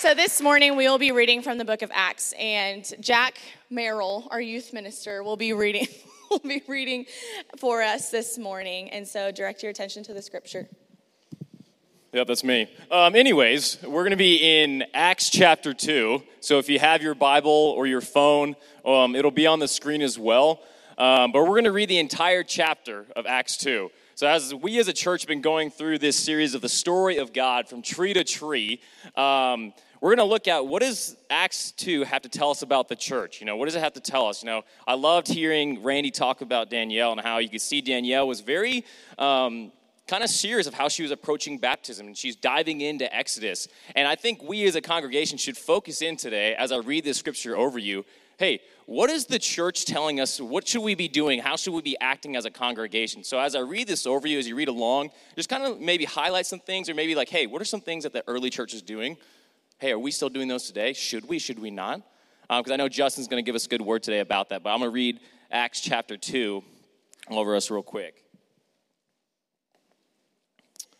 So this morning we will be reading from the book of Acts, and Jack Merrill, our youth minister, will be reading will be reading for us this morning. And so direct your attention to the scripture. Yep, that's me. Um, anyways, we're going to be in Acts chapter 2. So if you have your Bible or your phone, um, it'll be on the screen as well. Um, but we're going to read the entire chapter of Acts 2. So, as we as a church have been going through this series of the story of God from tree to tree, um, we're going to look at what does Acts 2 have to tell us about the church? You know, what does it have to tell us? You know, I loved hearing Randy talk about Danielle and how you could see Danielle was very um, kind of serious of how she was approaching baptism and she's diving into Exodus. And I think we as a congregation should focus in today as I read this scripture over you. Hey, what is the church telling us? What should we be doing? How should we be acting as a congregation? So, as I read this over you, as you read along, just kind of maybe highlight some things, or maybe like, hey, what are some things that the early church is doing? Hey, are we still doing those today? Should we? Should we not? Because um, I know Justin's going to give us a good word today about that. But I'm going to read Acts chapter 2 over us real quick.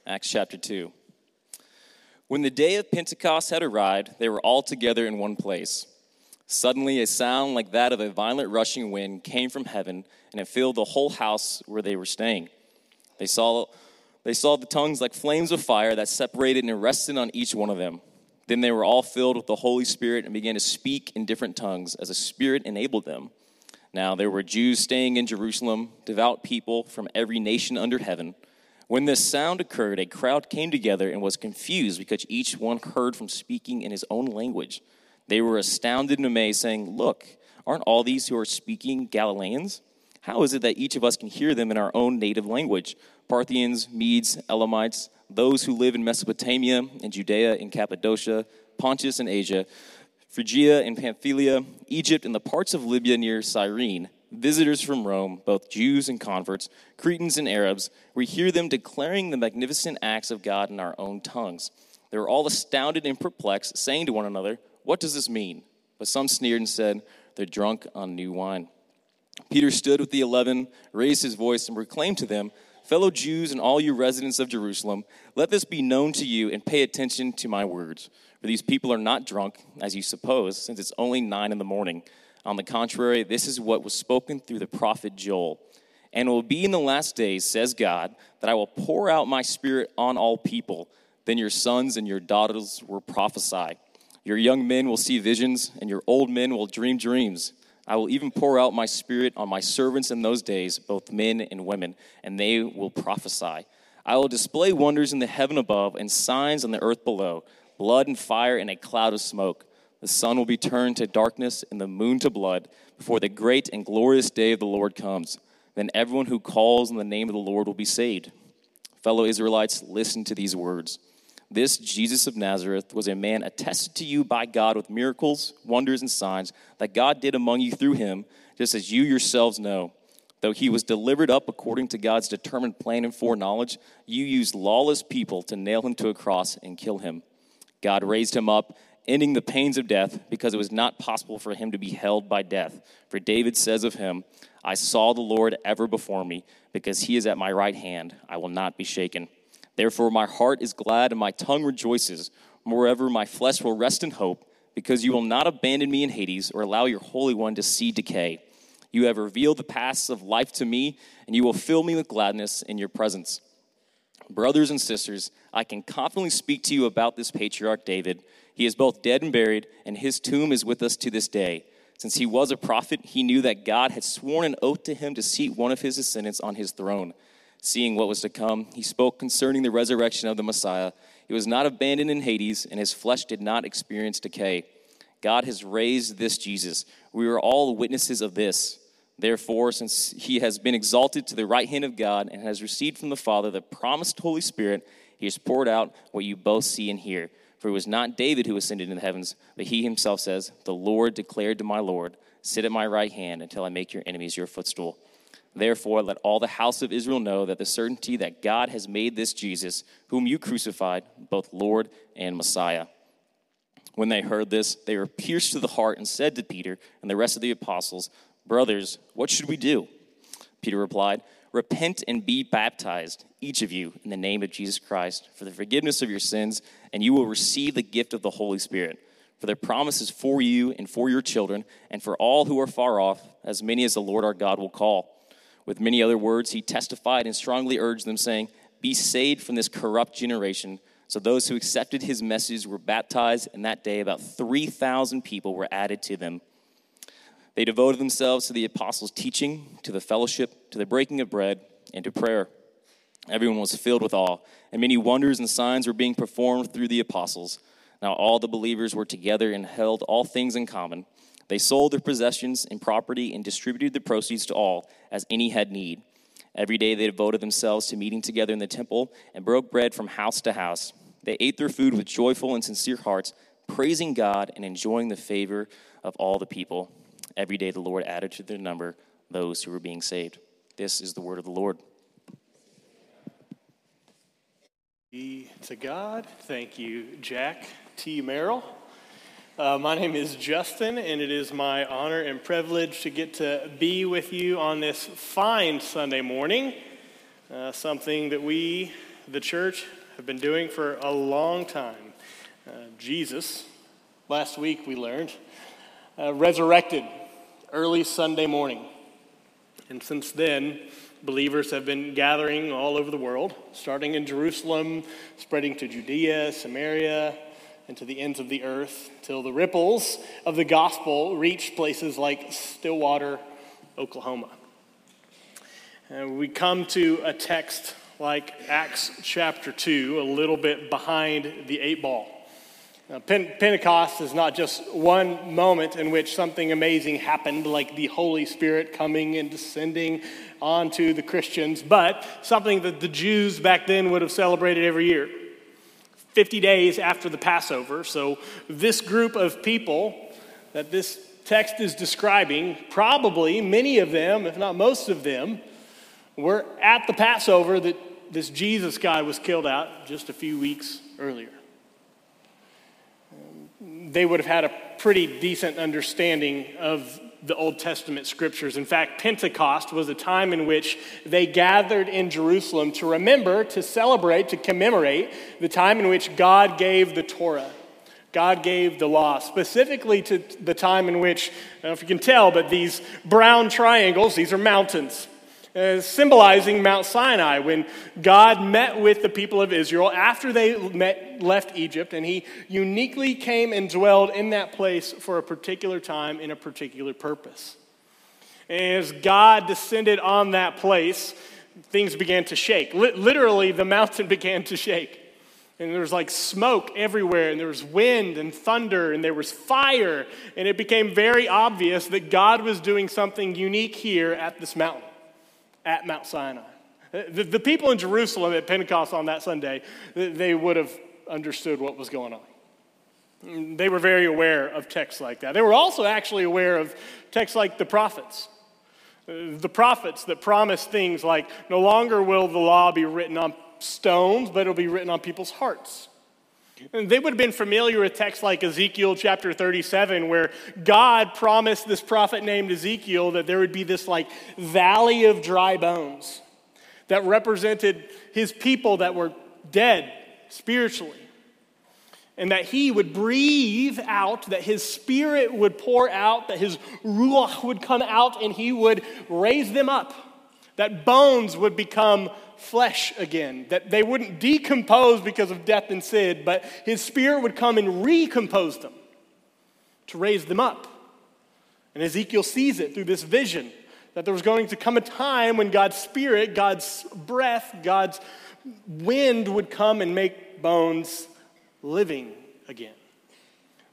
Acts chapter 2. When the day of Pentecost had arrived, they were all together in one place. Suddenly, a sound like that of a violent rushing wind came from heaven, and it filled the whole house where they were staying. They saw, they saw the tongues like flames of fire that separated and rested on each one of them. Then they were all filled with the Holy Spirit and began to speak in different tongues as the Spirit enabled them. Now there were Jews staying in Jerusalem, devout people from every nation under heaven. When this sound occurred, a crowd came together and was confused because each one heard from speaking in his own language. They were astounded and amazed, saying, Look, aren't all these who are speaking Galileans? How is it that each of us can hear them in our own native language? Parthians, Medes, Elamites, those who live in Mesopotamia and Judea and Cappadocia, Pontus and Asia, Phrygia and Pamphylia, Egypt and the parts of Libya near Cyrene, visitors from Rome, both Jews and converts, Cretans and Arabs, we hear them declaring the magnificent acts of God in our own tongues. They were all astounded and perplexed, saying to one another, What does this mean? But some sneered and said, They're drunk on new wine. Peter stood with the eleven, raised his voice, and proclaimed to them, Fellow Jews and all you residents of Jerusalem, let this be known to you and pay attention to my words. For these people are not drunk, as you suppose, since it's only nine in the morning. On the contrary, this is what was spoken through the prophet Joel. And it will be in the last days, says God, that I will pour out my spirit on all people. Then your sons and your daughters will prophesy. Your young men will see visions, and your old men will dream dreams. I will even pour out my spirit on my servants in those days, both men and women, and they will prophesy. I will display wonders in the heaven above and signs on the earth below blood and fire and a cloud of smoke. The sun will be turned to darkness and the moon to blood before the great and glorious day of the Lord comes. Then everyone who calls on the name of the Lord will be saved. Fellow Israelites, listen to these words. This Jesus of Nazareth was a man attested to you by God with miracles, wonders, and signs that God did among you through him, just as you yourselves know. Though he was delivered up according to God's determined plan and foreknowledge, you used lawless people to nail him to a cross and kill him. God raised him up, ending the pains of death, because it was not possible for him to be held by death. For David says of him, I saw the Lord ever before me, because he is at my right hand, I will not be shaken. Therefore, my heart is glad and my tongue rejoices. Moreover, my flesh will rest in hope, because you will not abandon me in Hades or allow your Holy One to see decay. You have revealed the paths of life to me, and you will fill me with gladness in your presence. Brothers and sisters, I can confidently speak to you about this patriarch David. He is both dead and buried, and his tomb is with us to this day. Since he was a prophet, he knew that God had sworn an oath to him to seat one of his descendants on his throne seeing what was to come, he spoke concerning the resurrection of the Messiah. He was not abandoned in Hades, and his flesh did not experience decay. God has raised this Jesus. We are all witnesses of this. Therefore, since he has been exalted to the right hand of God and has received from the Father the promised Holy Spirit, he has poured out what you both see and hear. For it was not David who ascended into the heavens, but he himself says, The Lord declared to my Lord, Sit at my right hand until I make your enemies your footstool. Therefore, let all the house of Israel know that the certainty that God has made this Jesus, whom you crucified, both Lord and Messiah. When they heard this, they were pierced to the heart and said to Peter and the rest of the apostles, Brothers, what should we do? Peter replied, Repent and be baptized, each of you, in the name of Jesus Christ, for the forgiveness of your sins, and you will receive the gift of the Holy Spirit. For the promise is for you and for your children, and for all who are far off, as many as the Lord our God will call. With many other words, he testified and strongly urged them, saying, Be saved from this corrupt generation. So those who accepted his message were baptized, and that day about 3,000 people were added to them. They devoted themselves to the apostles' teaching, to the fellowship, to the breaking of bread, and to prayer. Everyone was filled with awe, and many wonders and signs were being performed through the apostles. Now all the believers were together and held all things in common. They sold their possessions and property and distributed the proceeds to all as any had need. Every day they devoted themselves to meeting together in the temple and broke bread from house to house. They ate their food with joyful and sincere hearts, praising God and enjoying the favor of all the people. Every day the Lord added to their number those who were being saved. This is the word of the Lord. Be to God. Thank you, Jack T. Merrill. Uh, my name is Justin, and it is my honor and privilege to get to be with you on this fine Sunday morning. Uh, something that we, the church, have been doing for a long time. Uh, Jesus, last week we learned, uh, resurrected early Sunday morning. And since then, believers have been gathering all over the world, starting in Jerusalem, spreading to Judea, Samaria, and to the ends of the earth, till the ripples of the gospel reach places like Stillwater, Oklahoma. And we come to a text like Acts chapter 2, a little bit behind the eight ball. Now, Pentecost is not just one moment in which something amazing happened, like the Holy Spirit coming and descending onto the Christians, but something that the Jews back then would have celebrated every year. 50 days after the Passover. So, this group of people that this text is describing, probably many of them, if not most of them, were at the Passover that this Jesus guy was killed out just a few weeks earlier they would have had a pretty decent understanding of the Old Testament scriptures. In fact, Pentecost was a time in which they gathered in Jerusalem to remember, to celebrate, to commemorate the time in which God gave the Torah. God gave the law, specifically to the time in which, I don't know if you can tell, but these brown triangles, these are mountains uh, symbolizing Mount Sinai when God met with the people of Israel after they met, left Egypt, and he uniquely came and dwelled in that place for a particular time in a particular purpose. As God descended on that place, things began to shake. literally, the mountain began to shake. And there was like smoke everywhere, and there was wind and thunder, and there was fire. And it became very obvious that God was doing something unique here at this mountain at Mount Sinai. The, the people in Jerusalem at Pentecost on that Sunday, they would have understood what was going on. They were very aware of texts like that. They were also actually aware of texts like the prophets. Uh, the prophets that promised things like, no longer will the law be written on stones, but it'll be written on people's hearts. They would have been familiar with texts like Ezekiel chapter 37, where God promised this prophet named Ezekiel that there would be this like valley of dry bones that represented his people that were dead spiritually. And that he would breathe out, that his spirit would pour out, that his ruach would come out, and he would raise them up. That bones would become flesh again, that they wouldn't decompose because of death and sin, but his spirit would come and recompose them to raise them up. And Ezekiel sees it through this vision that there was going to come a time when God's spirit, God's breath, God's wind would come and make bones living again.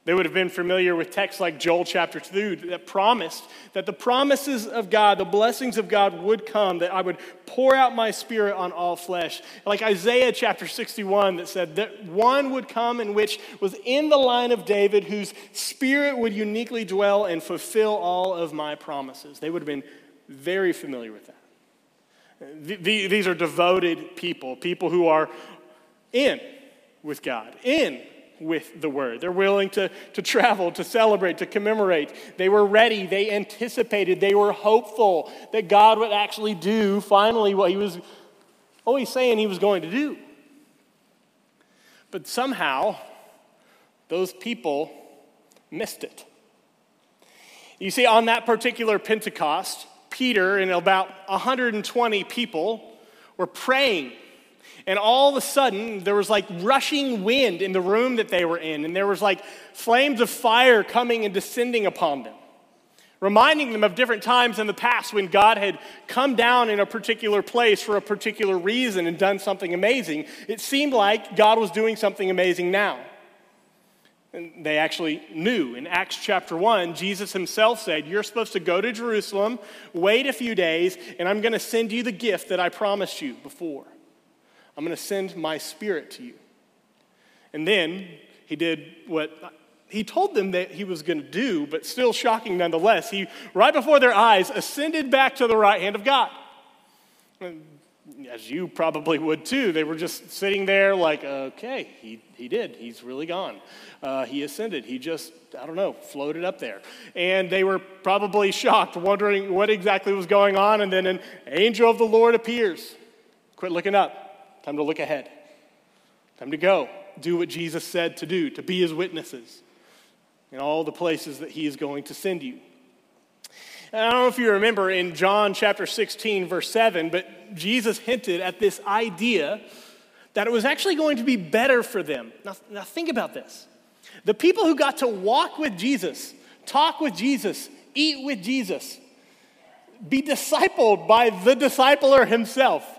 They would have been familiar with texts like Joel chapter 2 that promised that the promises of God, the blessings of God would come, that I would pour out my spirit on all flesh. Like Isaiah chapter 61 that said that one would come in which was in the line of David, whose spirit would uniquely dwell and fulfill all of my promises. They would have been very familiar with that. These are devoted people, people who are in with God, in with the word. They're willing to, to travel, to celebrate, to commemorate. They were ready. They anticipated. They were hopeful that God would actually do finally what he was always saying he was going to do. But somehow, those people missed it. You see, on that particular Pentecost, Peter and about 120 people were praying and all of a sudden, there was like rushing wind in the room that they were in, and there was like flames of fire coming and descending upon them, reminding them of different times in the past when God had come down in a particular place for a particular reason and done something amazing. It seemed like God was doing something amazing now. And they actually knew. In Acts chapter 1, Jesus himself said, You're supposed to go to Jerusalem, wait a few days, and I'm going to send you the gift that I promised you before. I'm going to send my spirit to you. And then he did what he told them that he was going to do, but still shocking nonetheless. He, right before their eyes, ascended back to the right hand of God. As you probably would too. They were just sitting there like, okay, he, he did. He's really gone. Uh, he ascended. He just, I don't know, floated up there. And they were probably shocked, wondering what exactly was going on. And then an angel of the Lord appears. Quit looking up. Time to look ahead. Time to go. Do what Jesus said to do, to be his witnesses in all the places that he is going to send you. And I don't know if you remember in John chapter 16, verse 7, but Jesus hinted at this idea that it was actually going to be better for them. Now, now think about this. The people who got to walk with Jesus, talk with Jesus, eat with Jesus, be discipled by the discipler himself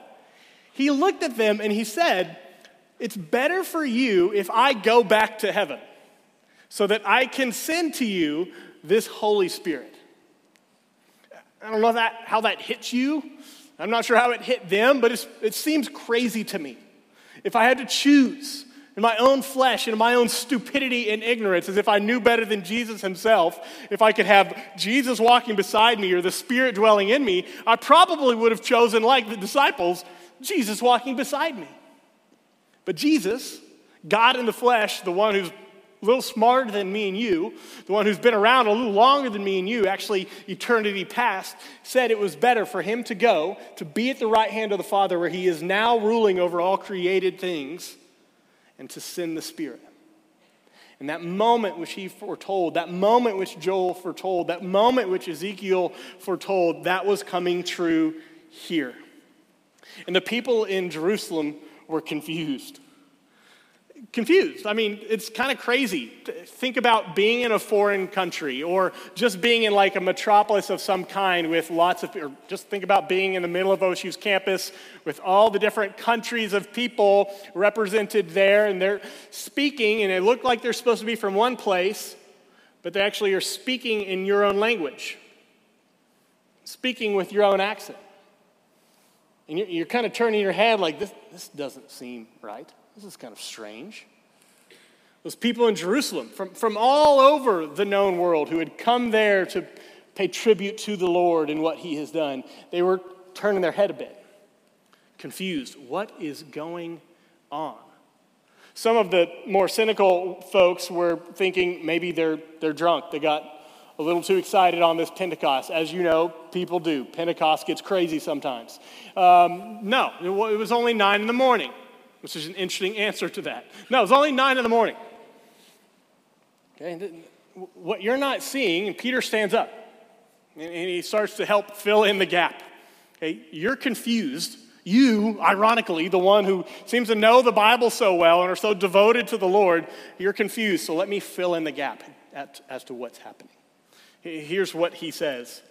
he looked at them and he said, It's better for you if I go back to heaven so that I can send to you this Holy Spirit. I don't know that, how that hits you. I'm not sure how it hit them, but it seems crazy to me. If I had to choose in my own flesh, in my own stupidity and ignorance, as if I knew better than Jesus himself, if I could have Jesus walking beside me or the Spirit dwelling in me, I probably would have chosen, like the disciples, Jesus walking beside me. But Jesus, God in the flesh, the one who's a little smarter than me and you, the one who's been around a little longer than me and you, actually eternity past, said it was better for him to go to be at the right hand of the Father where he is now ruling over all created things and to send the Spirit. And that moment which he foretold, that moment which Joel foretold, that moment which Ezekiel foretold, that was coming true here. And the people in Jerusalem were confused. Confused. I mean, it's kind of crazy. Think about being in a foreign country or just being in like a metropolis of some kind with lots of, or just think about being in the middle of OSU's campus with all the different countries of people represented there and they're speaking and it looked like they're supposed to be from one place, but they actually are speaking in your own language, speaking with your own accent. And you're, you're kind of turning your head like, this, this doesn't seem right. This is kind of strange. Those people in Jerusalem from, from all over the known world who had come there to pay tribute to the Lord and what he has done, they were turning their head a bit, confused. What is going on? Some of the more cynical folks were thinking maybe they're, they're drunk. They got a little too excited on this Pentecost. As you know, people do. Pentecost gets crazy sometimes. Um, no, it was only nine in the morning, which is an interesting answer to that. No, it was only nine in the morning. Okay, what you're not seeing, and Peter stands up and he starts to help fill in the gap. Okay, you're confused. You, ironically, the one who seems to know the Bible so well and are so devoted to the Lord, you're confused. So let me fill in the gap as to what's happening. Here's what he says.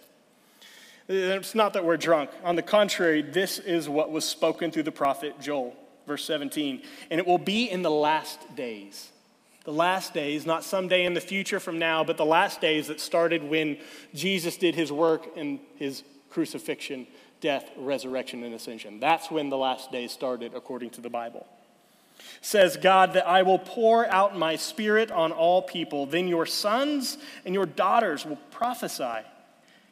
It's not that we're drunk. On the contrary, this is what was spoken through the prophet Joel, verse 17. And it will be in the last days. The last days, not someday in the future from now, but the last days that started when Jesus did his work and his crucifixion, death, resurrection, and ascension. That's when the last days started, according to the Bible says God, that I will pour out my spirit on all people. Then your sons and your daughters will prophesy.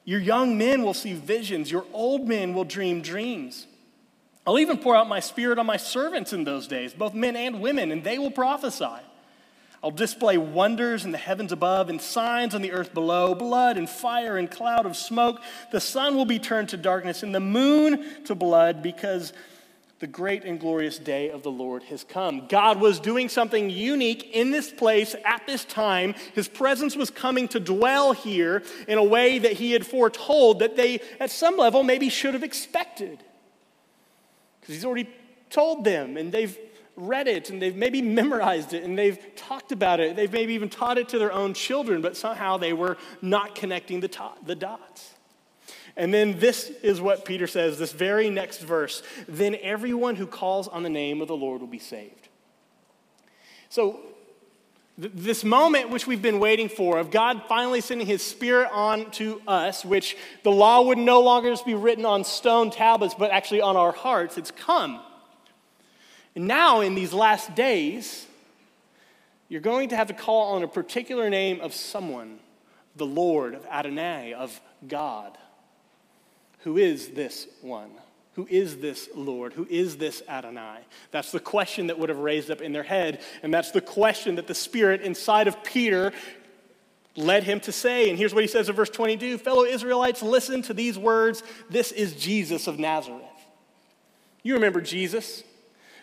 Your young men will see visions. Your old men will dream dreams. I'll even pour out my spirit on my servants in those days, both men and women, and they will prophesy. I'll display wonders in the heavens above and signs on the earth below blood and fire and cloud of smoke. The sun will be turned to darkness and the moon to blood because the great and glorious day of the Lord has come. God was doing something unique in this place at this time. His presence was coming to dwell here in a way that he had foretold that they, at some level, maybe should have expected. Because he's already told them and they've read it and they've maybe memorized it and they've talked about it. They've maybe even taught it to their own children, but somehow they were not connecting the, to- the dots. And then this is what Peter says, this very next verse. Then everyone who calls on the name of the Lord will be saved. So, th- this moment which we've been waiting for, of God finally sending his spirit on to us, which the law would no longer just be written on stone tablets, but actually on our hearts, it's come. And now, in these last days, you're going to have to call on a particular name of someone, the Lord, of Adonai, of God. Who is this one? Who is this Lord? Who is this Adonai? That's the question that would have raised up in their head. And that's the question that the Spirit inside of Peter led him to say. And here's what he says in verse 22 Fellow Israelites, listen to these words. This is Jesus of Nazareth. You remember Jesus?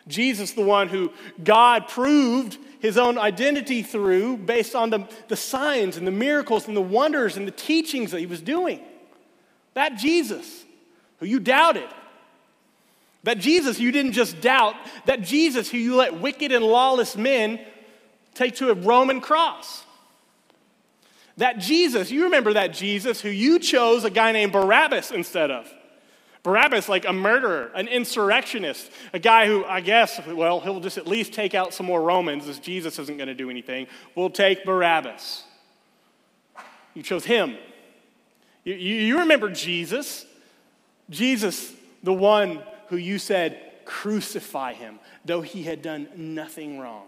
Jesus, the one who God proved his own identity through based on the, the signs and the miracles and the wonders and the teachings that he was doing. That Jesus who you doubted. That Jesus you didn't just doubt. That Jesus who you let wicked and lawless men take to a Roman cross. That Jesus, you remember that Jesus who you chose a guy named Barabbas instead of. Barabbas, like a murderer, an insurrectionist, a guy who, I guess, well, he'll just at least take out some more Romans as Jesus isn't going to do anything. We'll take Barabbas. You chose him. You, you remember Jesus. Jesus, the one who you said, crucify him, though he had done nothing wrong.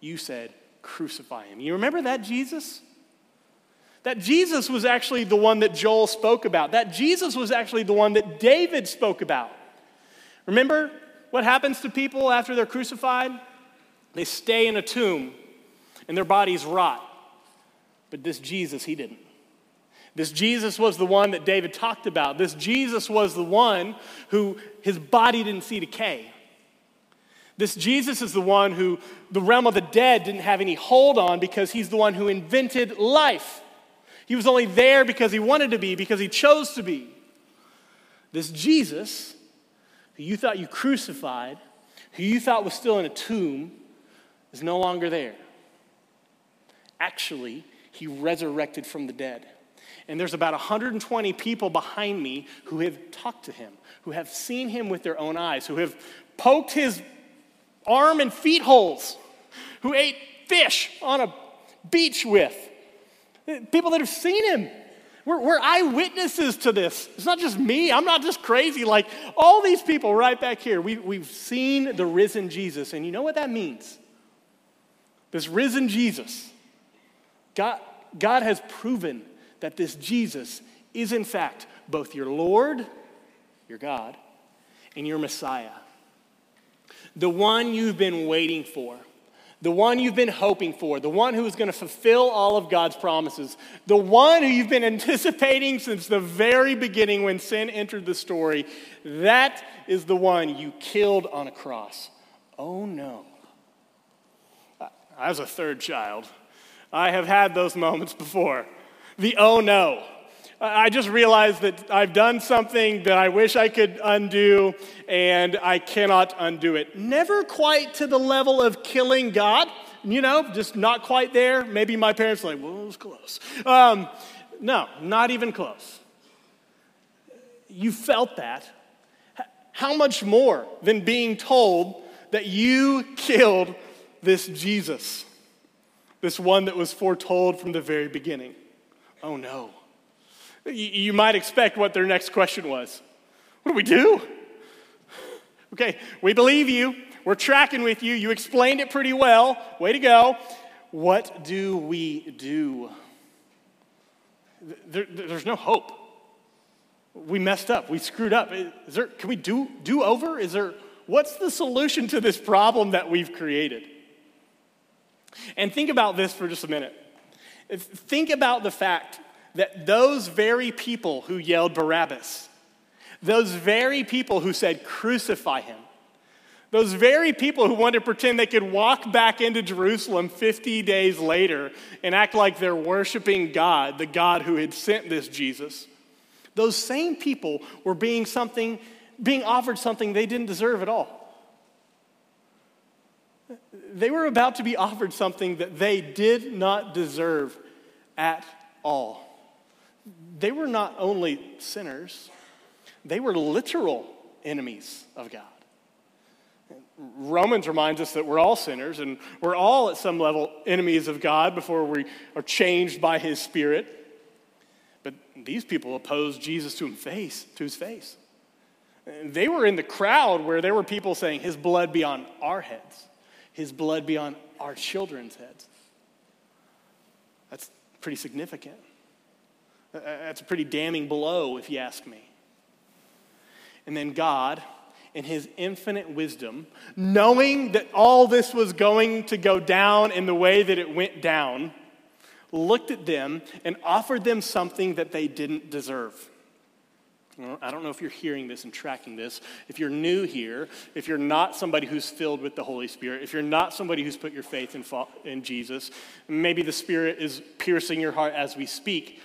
You said, crucify him. You remember that Jesus? That Jesus was actually the one that Joel spoke about. That Jesus was actually the one that David spoke about. Remember what happens to people after they're crucified? They stay in a tomb and their bodies rot. But this Jesus, he didn't. This Jesus was the one that David talked about. This Jesus was the one who his body didn't see decay. This Jesus is the one who the realm of the dead didn't have any hold on because he's the one who invented life. He was only there because he wanted to be, because he chose to be. This Jesus, who you thought you crucified, who you thought was still in a tomb, is no longer there. Actually, he resurrected from the dead. And there's about 120 people behind me who have talked to him, who have seen him with their own eyes, who have poked his arm and feet holes, who ate fish on a beach with. People that have seen him. We're, we're, eyewitnesses to this. It's not just me. I'm not just crazy. Like all these people right back here, we, we've seen the risen Jesus. And you know what that means? This risen Jesus, God, God has proven that this Jesus is, in fact, both your Lord, your God, and your Messiah. The one you've been waiting for the one you've been hoping for, the one who is going to fulfill all of God's promises, the one who you've been anticipating since the very beginning when sin entered the story, that is the one you killed on a cross. Oh no. As a third child, I have had those moments before. The oh no. I just realized that I've done something that I wish I could undo, and I cannot undo it. Never quite to the level of killing God, you know, just not quite there. Maybe my parents were like, well, it was close. Um, no, not even close. You felt that. How much more than being told that you killed this Jesus, this one that was foretold from the very beginning? Oh no. You might expect what their next question was. What do we do? Okay, we believe you. We're tracking with you. You explained it pretty well. Way to go. What do we do? There, there's no hope. We messed up. We screwed up. Is there, can we do, do over? Is there, what's the solution to this problem that we've created? And think about this for just a minute. Think about the fact that those very people who yelled Barabbas, those very people who said, Crucify him, those very people who wanted to pretend they could walk back into Jerusalem 50 days later and act like they're worshiping God, the God who had sent this Jesus, those same people were being something, being offered something they didn't deserve at all. They were about to be offered something that they did not deserve at all. They were not only sinners, they were literal enemies of God. Romans reminds us that we're all sinners and we're all at some level enemies of God before we are changed by his spirit. But these people opposed Jesus to, him face, to his face. They were in the crowd where there were people saying, His blood be on our heads, His blood be on our children's heads. That's pretty significant. That's a pretty damning blow, if you ask me. And then God, in his infinite wisdom, knowing that all this was going to go down in the way that it went down, looked at them and offered them something that they didn't deserve. I don't know if you're hearing this and tracking this. If you're new here, if you're not somebody who's filled with the Holy Spirit, if you're not somebody who's put your faith in, in Jesus, maybe the Spirit is piercing your heart as we speak.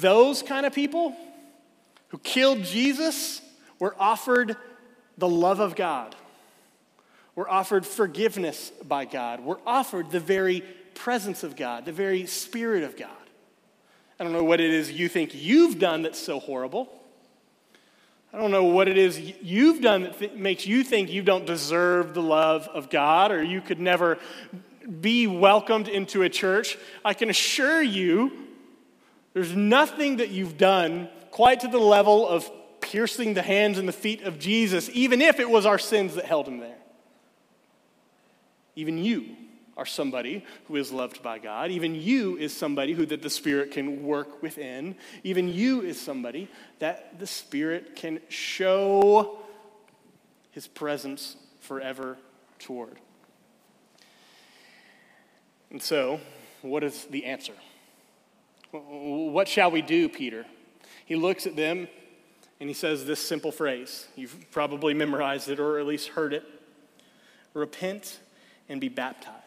Those kind of people who killed Jesus were offered the love of God, were offered forgiveness by God, were offered the very presence of God, the very Spirit of God. I don't know what it is you think you've done that's so horrible. I don't know what it is you've done that th- makes you think you don't deserve the love of God or you could never be welcomed into a church. I can assure you there's nothing that you've done quite to the level of piercing the hands and the feet of Jesus, even if it was our sins that held him there. Even you are somebody who is loved by God. Even you is somebody who that the Spirit can work within. Even you is somebody that the Spirit can show his presence forever toward. And so, what is the answer? What shall we do, Peter? He looks at them and he says this simple phrase. You've probably memorized it or at least heard it repent and be baptized.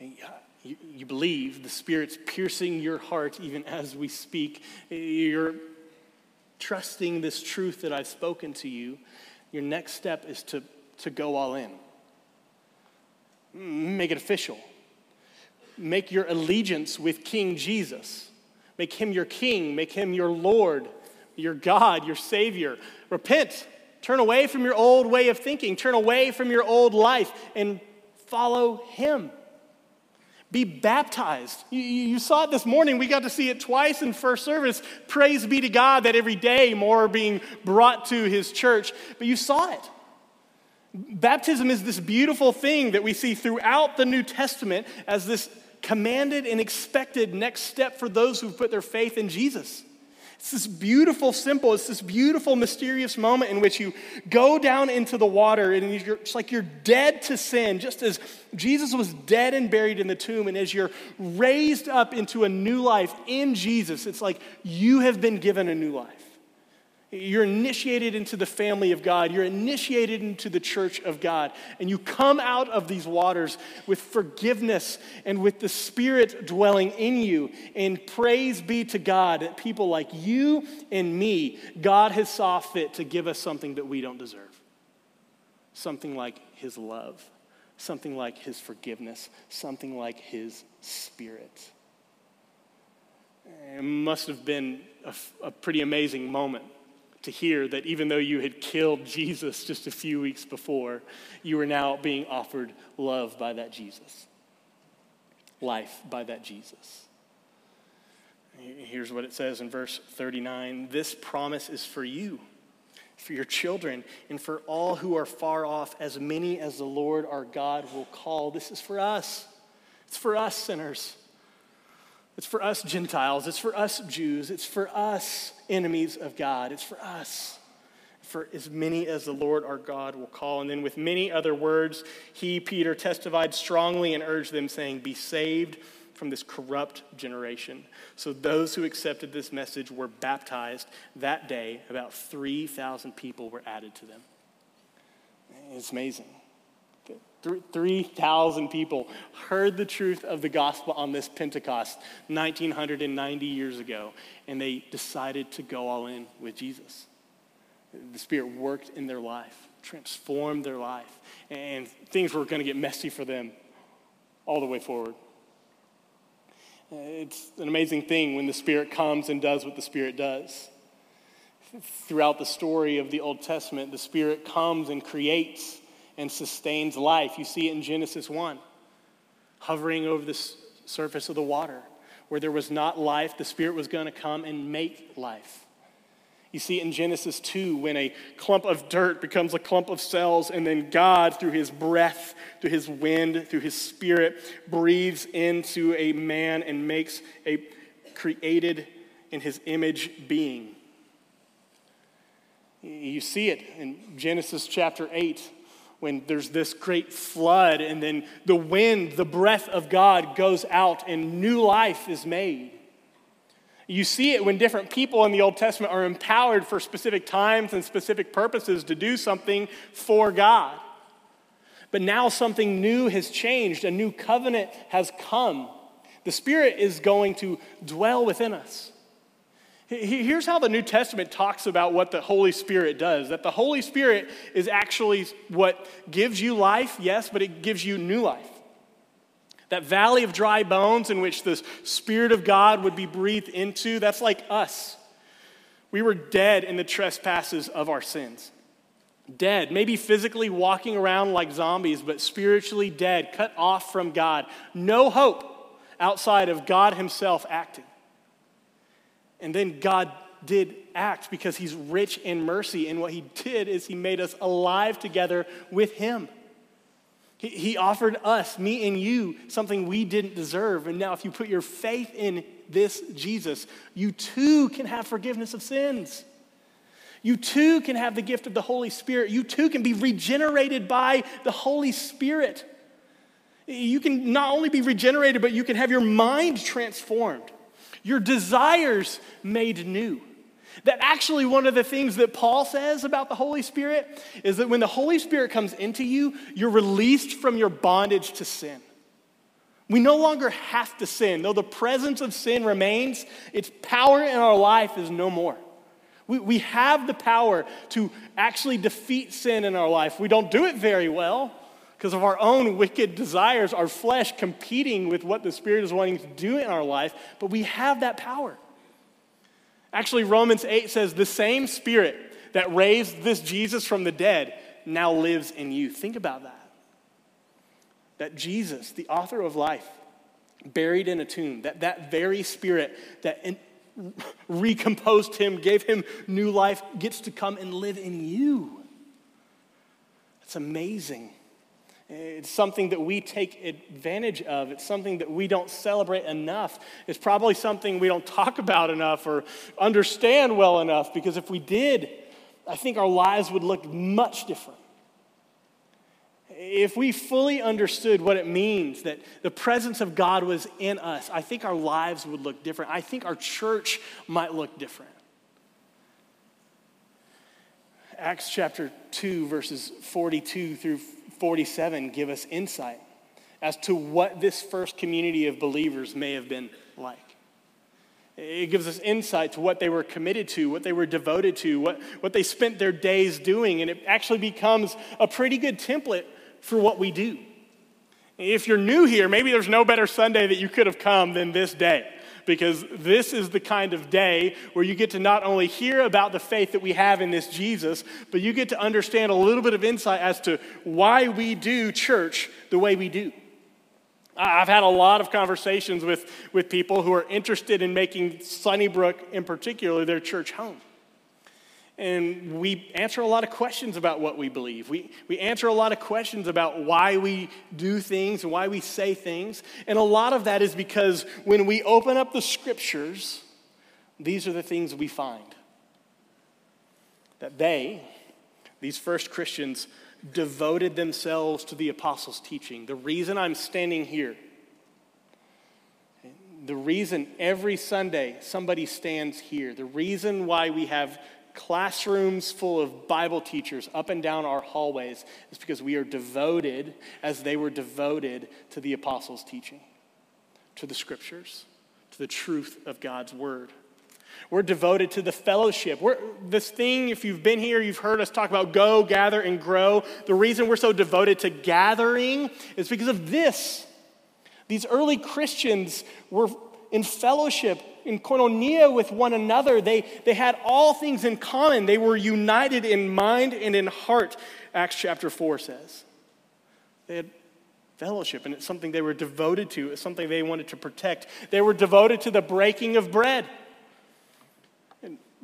You, you believe the Spirit's piercing your heart even as we speak. You're trusting this truth that I've spoken to you. Your next step is to, to go all in. Make it official. Make your allegiance with King Jesus. Make him your king. Make him your Lord, your God, your Savior. Repent. Turn away from your old way of thinking. Turn away from your old life and follow him. Be baptized. You, saw it this morning. We got to see it twice in first service. Praise be to God that every day more are being brought to his church. But you saw it. Baptism is this beautiful thing that we see throughout the New Testament as this commanded and expected next step for those who put their faith in Jesus. It's this beautiful, simple, it's this beautiful, mysterious moment in which you go down into the water and you're, it's like you're dead to sin, just as Jesus was dead and buried in the tomb. And as you're raised up into a new life in Jesus, it's like you have been given a new life. You're initiated into the family of God. You're initiated into the church of God. And you come out of these waters with forgiveness and with the Spirit dwelling in you. And praise be to God that people like you and me, God has saw fit to give us something that we don't deserve. Something like His love, something like His forgiveness, something like His Spirit. It must have been a, a pretty amazing moment to hear that even though you had killed Jesus just a few weeks before, you were now being offered love by that Jesus, life by that Jesus. Here's what it says in verse 39 This promise is for you, for your children, and for all who are far off, as many as the Lord our God will call. This is for us. It's for us, sinners. It's for us Gentiles. It's for us Jews. It's for us enemies of God. It's for us. for as many as the Lord our God will call. And then, with many other words, he, Peter, testified strongly and urged them, saying, Be saved from this corrupt generation. So, those who accepted this message were baptized. That day, about 3,000 people were added to them. It's amazing. 3,000 people heard the truth of the gospel on this Pentecost 1990 years ago, and they decided to go all in with Jesus. The Spirit worked in their life, transformed their life, and things were going to get messy for them all the way forward. It's an amazing thing when the Spirit comes and does what the Spirit does. Throughout the story of the Old Testament, the Spirit comes and creates and sustains life. You see it in Genesis 1, hovering over the surface of the water. Where there was not life, the Spirit was going to come and make life. You see in Genesis 2 when a clump of dirt becomes a clump of cells, and then God, through his breath, through his wind, through his spirit, breathes into a man and makes a created in his image being. You see it in Genesis chapter 8 when there's this great flood, and then the wind, the breath of God goes out, and new life is made. You see it when different people in the Old Testament are empowered for specific times and specific purposes to do something for God. But now something new has changed, a new covenant has come. The Spirit is going to dwell within us. Here's how the New Testament talks about what the Holy Spirit does that the Holy Spirit is actually what gives you life, yes, but it gives you new life. That valley of dry bones in which the Spirit of God would be breathed into, that's like us. We were dead in the trespasses of our sins. Dead, maybe physically walking around like zombies, but spiritually dead, cut off from God. No hope outside of God Himself acting. And then God did act because He's rich in mercy. And what He did is He made us alive together with Him. He, he offered us, me and you, something we didn't deserve. And now, if you put your faith in this Jesus, you too can have forgiveness of sins. You too can have the gift of the Holy Spirit. You too can be regenerated by the Holy Spirit. You can not only be regenerated, but you can have your mind transformed, your desires made new. That actually, one of the things that Paul says about the Holy Spirit is that when the Holy Spirit comes into you, you're released from your bondage to sin. We no longer have to sin. Though the presence of sin remains, its power in our life is no more. We, we have the power to actually defeat sin in our life. We don't do it very well because of our own wicked desires, our flesh competing with what the Spirit is wanting to do in our life, but we have that power. Actually, Romans 8 says the same spirit that raised this Jesus from the dead now lives in you. Think about that. That Jesus, the author of life, buried in a tomb, that that very spirit that in, recomposed him, gave him new life, gets to come and live in you. That's amazing. It's something that we take advantage of. It's something that we don't celebrate enough. It's probably something we don't talk about enough or understand well enough because if we did, I think our lives would look much different. If we fully understood what it means that the presence of God was in us, I think our lives would look different. I think our church might look different. Acts chapter 2, verses 42 through 47 give us insight as to what this first community of believers may have been like. It gives us insight to what they were committed to, what they were devoted to, what, what they spent their days doing, and it actually becomes a pretty good template for what we do. If you're new here, maybe there's no better Sunday that you could have come than this day because this is the kind of day where you get to not only hear about the faith that we have in this Jesus, but you get to understand a little bit of insight as to why we do church the way we do. I've had a lot of conversations with, with people who are interested in making Sunnybrook, in particular, their church home. And we answer a lot of questions about what we believe. We, we answer a lot of questions about why we do things and why we say things. And a lot of that is because when we open up the scriptures, these are the things we find that they, These first Christians devoted themselves to the apostles' teaching. The reason I'm standing here, the reason every Sunday somebody stands here, the reason why we have classrooms full of Bible teachers up and down our hallways is because we are devoted, as they were devoted, to the apostles' teaching, to the scriptures, to the truth of God's word. We're devoted to the fellowship. We're, this thing, if you've been here, you've heard us talk about go, gather, and grow. The reason we're so devoted to gathering is because of this. These early Christians were in fellowship, in koinonia with one another. They, they had all things in common. They were united in mind and in heart, Acts chapter 4 says. They had fellowship, and it's something they were devoted to, it's something they wanted to protect. They were devoted to the breaking of bread.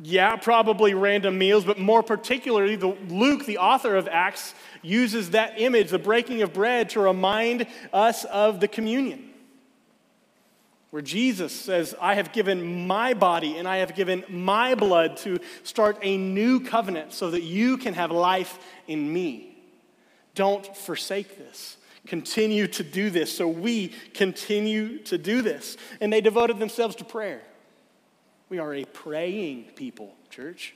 Yeah, probably random meals, but more particularly, the, Luke, the author of Acts, uses that image, the breaking of bread, to remind us of the communion. Where Jesus says, I have given my body and I have given my blood to start a new covenant so that you can have life in me. Don't forsake this. Continue to do this. So we continue to do this. And they devoted themselves to prayer. We are a praying people, church.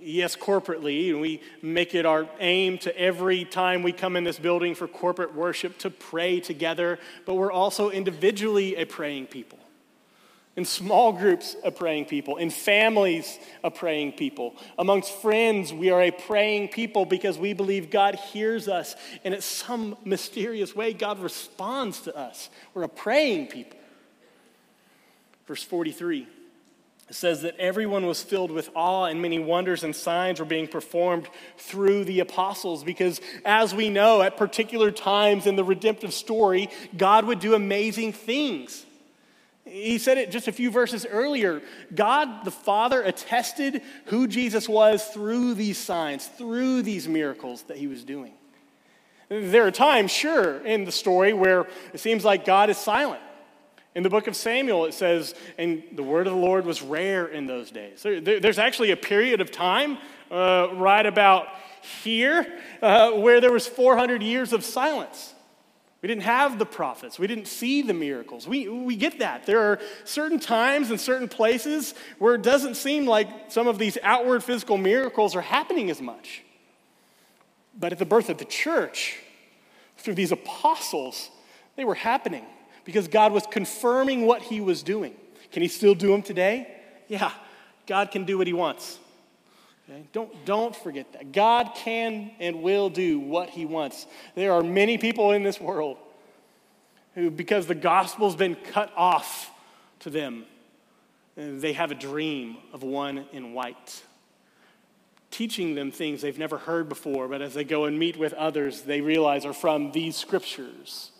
Yes, corporately, and we make it our aim to every time we come in this building for corporate worship to pray together, but we're also individually a praying people. In small groups, a praying people. In families, a praying people. Amongst friends, we are a praying people because we believe God hears us, and in some mysterious way, God responds to us. We're a praying people. Verse 43 it says that everyone was filled with awe and many wonders and signs were being performed through the apostles because, as we know, at particular times in the redemptive story, God would do amazing things. He said it just a few verses earlier. God the Father attested who Jesus was through these signs, through these miracles that he was doing. There are times, sure, in the story where it seems like God is silent. In the book of Samuel, it says, and the word of the Lord was rare in those days. there's actually a period of time uh, right about here uh, where there was 400 years of silence. We didn't have the prophets. We didn't see the miracles. We, we get that. There are certain times and certain places where it doesn't seem like some of these outward physical miracles are happening as much. But at the birth of the church, through these apostles, they were happening because God was confirming what he was doing. Can he still do them today? Yeah, God can do what he wants. Okay? Don't, don't forget that. God can and will do what he wants. There are many people in this world who, because the gospel's been cut off to them, they have a dream of one in white teaching them things they've never heard before, but as they go and meet with others, they realize are from these scriptures.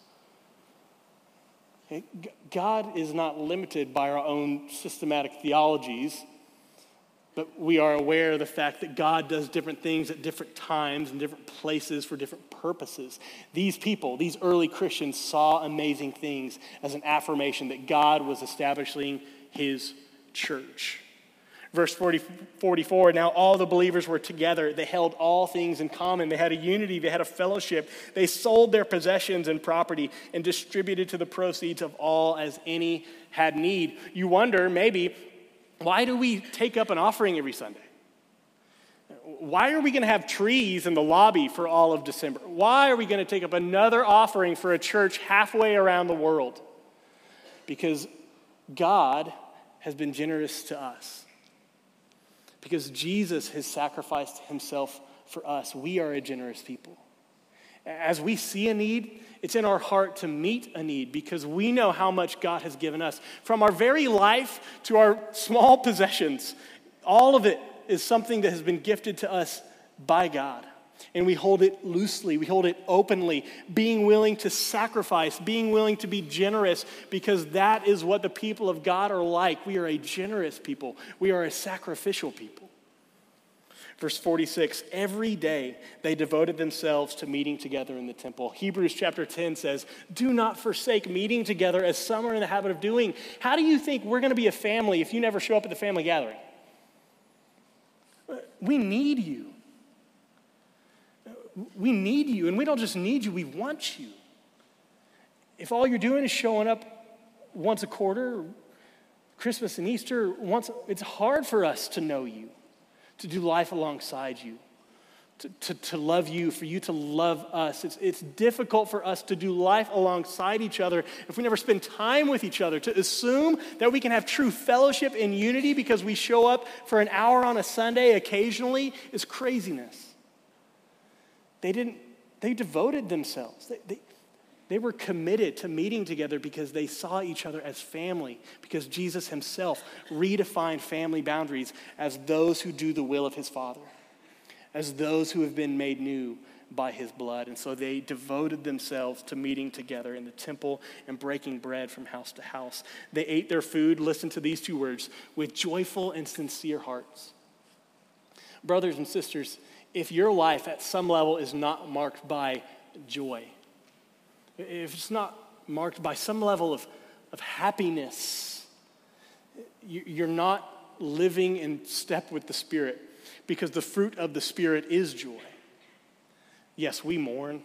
God is not limited by our own systematic theologies, but we are aware of the fact that God does different things at different times and different places for different purposes. These people, these early Christians, saw amazing things as an affirmation that God was establishing his church. Verse 40, 44 now all the believers were together. They held all things in common. They had a unity, they had a fellowship. They sold their possessions and property and distributed to the proceeds of all as any had need. You wonder, maybe, why do we take up an offering every Sunday? Why are we going to have trees in the lobby for all of December? Why are we going to take up another offering for a church halfway around the world? Because God has been generous to us because Jesus has sacrificed himself for us. We are a generous people. As we see a need, it's in our heart to meet a need because we know how much God has given us. From our very life to our small possessions, all of it is something that has been gifted to us by God. And we hold it loosely, we hold it openly, being willing to sacrifice, being willing to be generous, because that is what the people of God are like. We are a generous people, we are a sacrificial people. Verse 46 every day they devoted themselves to meeting together in the temple. Hebrews chapter 10 says, Do not forsake meeting together as some are in the habit of doing. How do you think we're going to be a family if you never show up at the family gathering? We need you. We need you. And we don't just need you, we want you. If all you're doing is showing up once a quarter, Christmas and Easter, once, it's hard for us to know you, to do life alongside you to, to, to, love you, for you to love us. It's, it's difficult for us to do life alongside each other if we never spend time with each other. To assume that we can have true fellowship and unity because we show up for an hour on a Sunday occasionally is craziness. They didn't, they devoted themselves. They, they, they were committed to meeting together because they saw each other as family, because Jesus himself redefined family boundaries as those who do the will of his Father as those who have been made new by his blood. And so they devoted themselves to meeting together in the temple and breaking bread from house to house. They ate their food, listen to these two words, with joyful and sincere hearts. Brothers and sisters, if your life at some level is not marked by joy, if it's not marked by some level of, of happiness, you're not living in step with the Spirit because the fruit of the Spirit is joy. Yes, we mourn.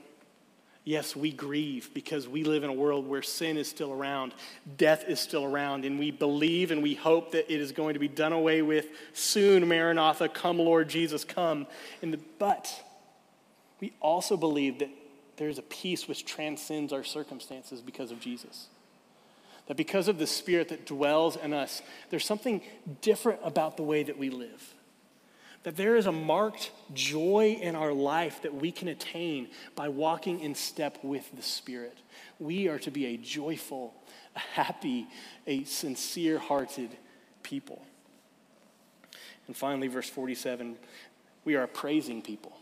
Yes, we grieve because we live in a world where sin is still around, death is still around, and we believe and we hope that it is going to be done away with soon. Maranatha, come, Lord Jesus, come. The, but we also believe that there's a peace which transcends our circumstances because of Jesus. That because of the Spirit that dwells in us, there's something different about the way that we live that there is a marked joy in our life that we can attain by walking in step with the Spirit. We are to be a joyful, a happy, a sincere hearted people. And finally, verse 47 we are praising people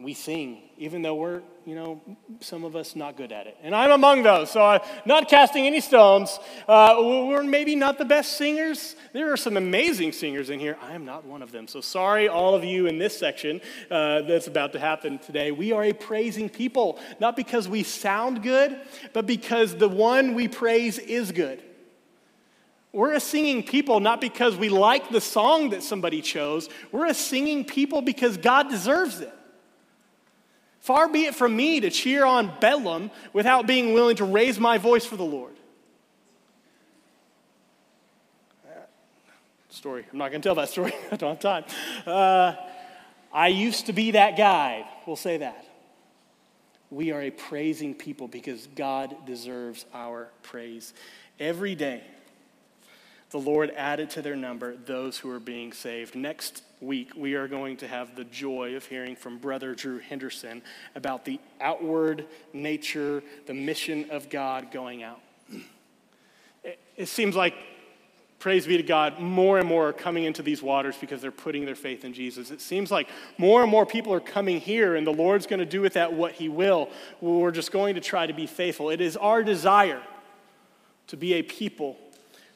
we sing, even though we're, you know, some of us not good at it. And I'm among those, so I'm not casting any stones. Uh, we're maybe not the best singers. There are some amazing singers in here. I am not one of them. So sorry, all of you in this section uh, that's about to happen today. We are a praising people, not because we sound good, but because the one we praise is good. We're a singing people not because we like the song that somebody chose. We're a singing people because God deserves it. Far be it from me to cheer on Bedlam without being willing to raise my voice for the Lord. Story. I'm not going to tell that story. I don't have time. Uh, I used to be that guy. We'll say that. We are a praising people because God deserves our praise. Every day, the Lord added to their number those who are being saved. Next week, we are going to have the joy of hearing from Brother Drew Henderson about the outward nature, the mission of God going out. It, seems like, praise be to God, more and more are coming into these waters because they're putting their faith in Jesus. It seems like more and more people are coming here, and the Lord's going to do with that what He will. We're just going to try to be faithful. It is our desire to be a people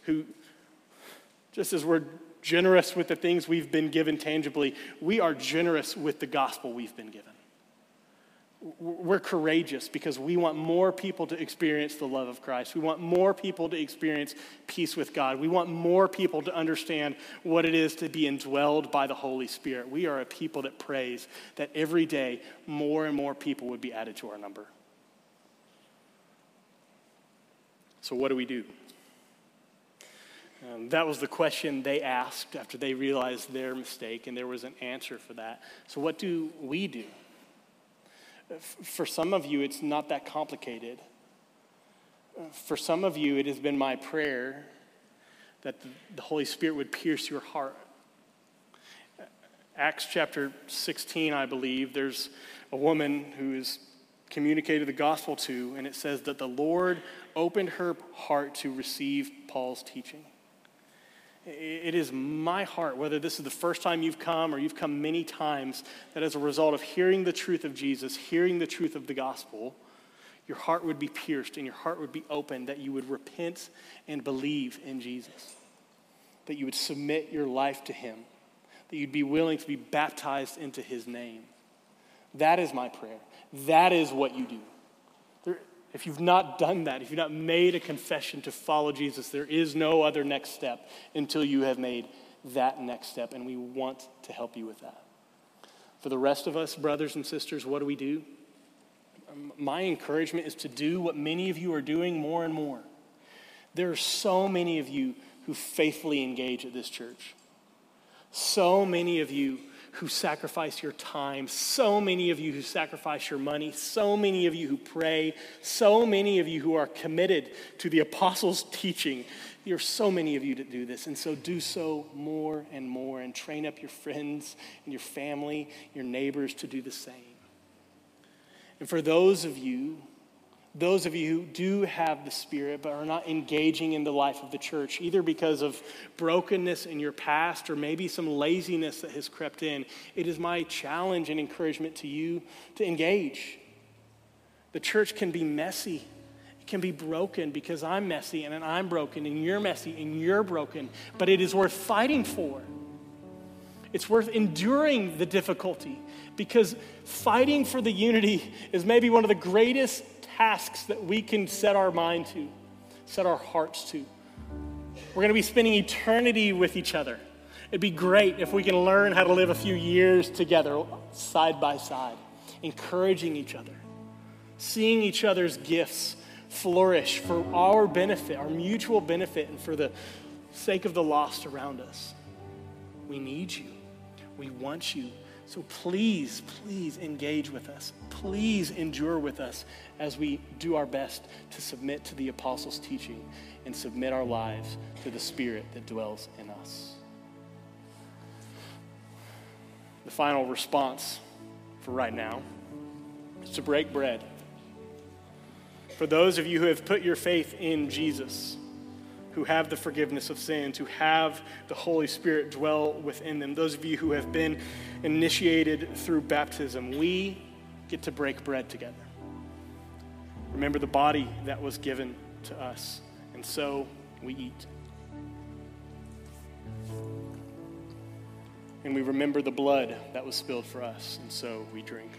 who just as we're generous with the things we've been given tangibly, we are generous with the gospel we've been given. We're courageous because we want more people to experience the love of Christ. We want more people to experience peace with God. We want more people to understand what it is to be indwelled by the Holy Spirit. We are a people that prays that every day more and more people would be added to our number. So, what do we do? Um, that was the question they asked after they realized their mistake, and there was an answer for that. So, what do we do? For some of you, it's not that complicated. For some of you, it has been my prayer that the Holy Spirit would pierce your heart. Acts chapter 16, I believe, there's a woman who is communicated the gospel to, and it says that the Lord opened her heart to receive Paul's teaching. It is my heart, whether this is the first time you've come or you've come many times, that as a result of hearing the truth of Jesus, hearing the truth of the gospel, your heart would be pierced and your heart would be open, that you would repent and believe in Jesus, that you would submit your life to Him, that you'd be willing to be baptized into His name. That is my prayer. That is what you do. If you've not done that, if you've not made a confession to follow Jesus, there is no other next step until you have made that next step, and we want to help you with that. For the rest of us, brothers and sisters, what do we do? Um, my encouragement is to do what many of you are doing more and more. There are so many of you who faithfully engage at this church. So many of you who sacrifice your time, so many of you who sacrifice your money, so many of you who pray, so many of you who are committed to the apostles' teaching. There are so many of you that do this, and so do so more and more, and train up your friends and your family, your neighbors to do the same. And for those of you those of you who do have the Spirit but are not engaging in the life of the church, either because of brokenness in your past or maybe some laziness that has crept in, it is my challenge and encouragement to you to engage. The church can be messy. It can be broken because I'm messy and I'm broken and you're messy and you're broken, but it is worth fighting for. It's worth enduring the difficulty because fighting for the unity is maybe one of the greatest tasks that we can set our mind to, set our hearts to. We're going to be spending eternity with each other. It'd be great if we can learn how to live a few years together, side by side, encouraging each other, seeing each other's gifts flourish for our benefit, our mutual benefit, and for the sake of the lost around us. We need you. We want you. So please, please engage with us. Please endure with us as we do our best to submit to the apostles' teaching and submit our lives to the Spirit that dwells in us. The final response for right now is to break bread. For those of you who have put your faith in Jesus, who have the forgiveness of sins, who have the Holy Spirit dwell within them, those of you who have been initiated through baptism, we get to break bread together. Remember the body that was given to us, and so we eat. And we remember the blood that was spilled for us, and so we drink.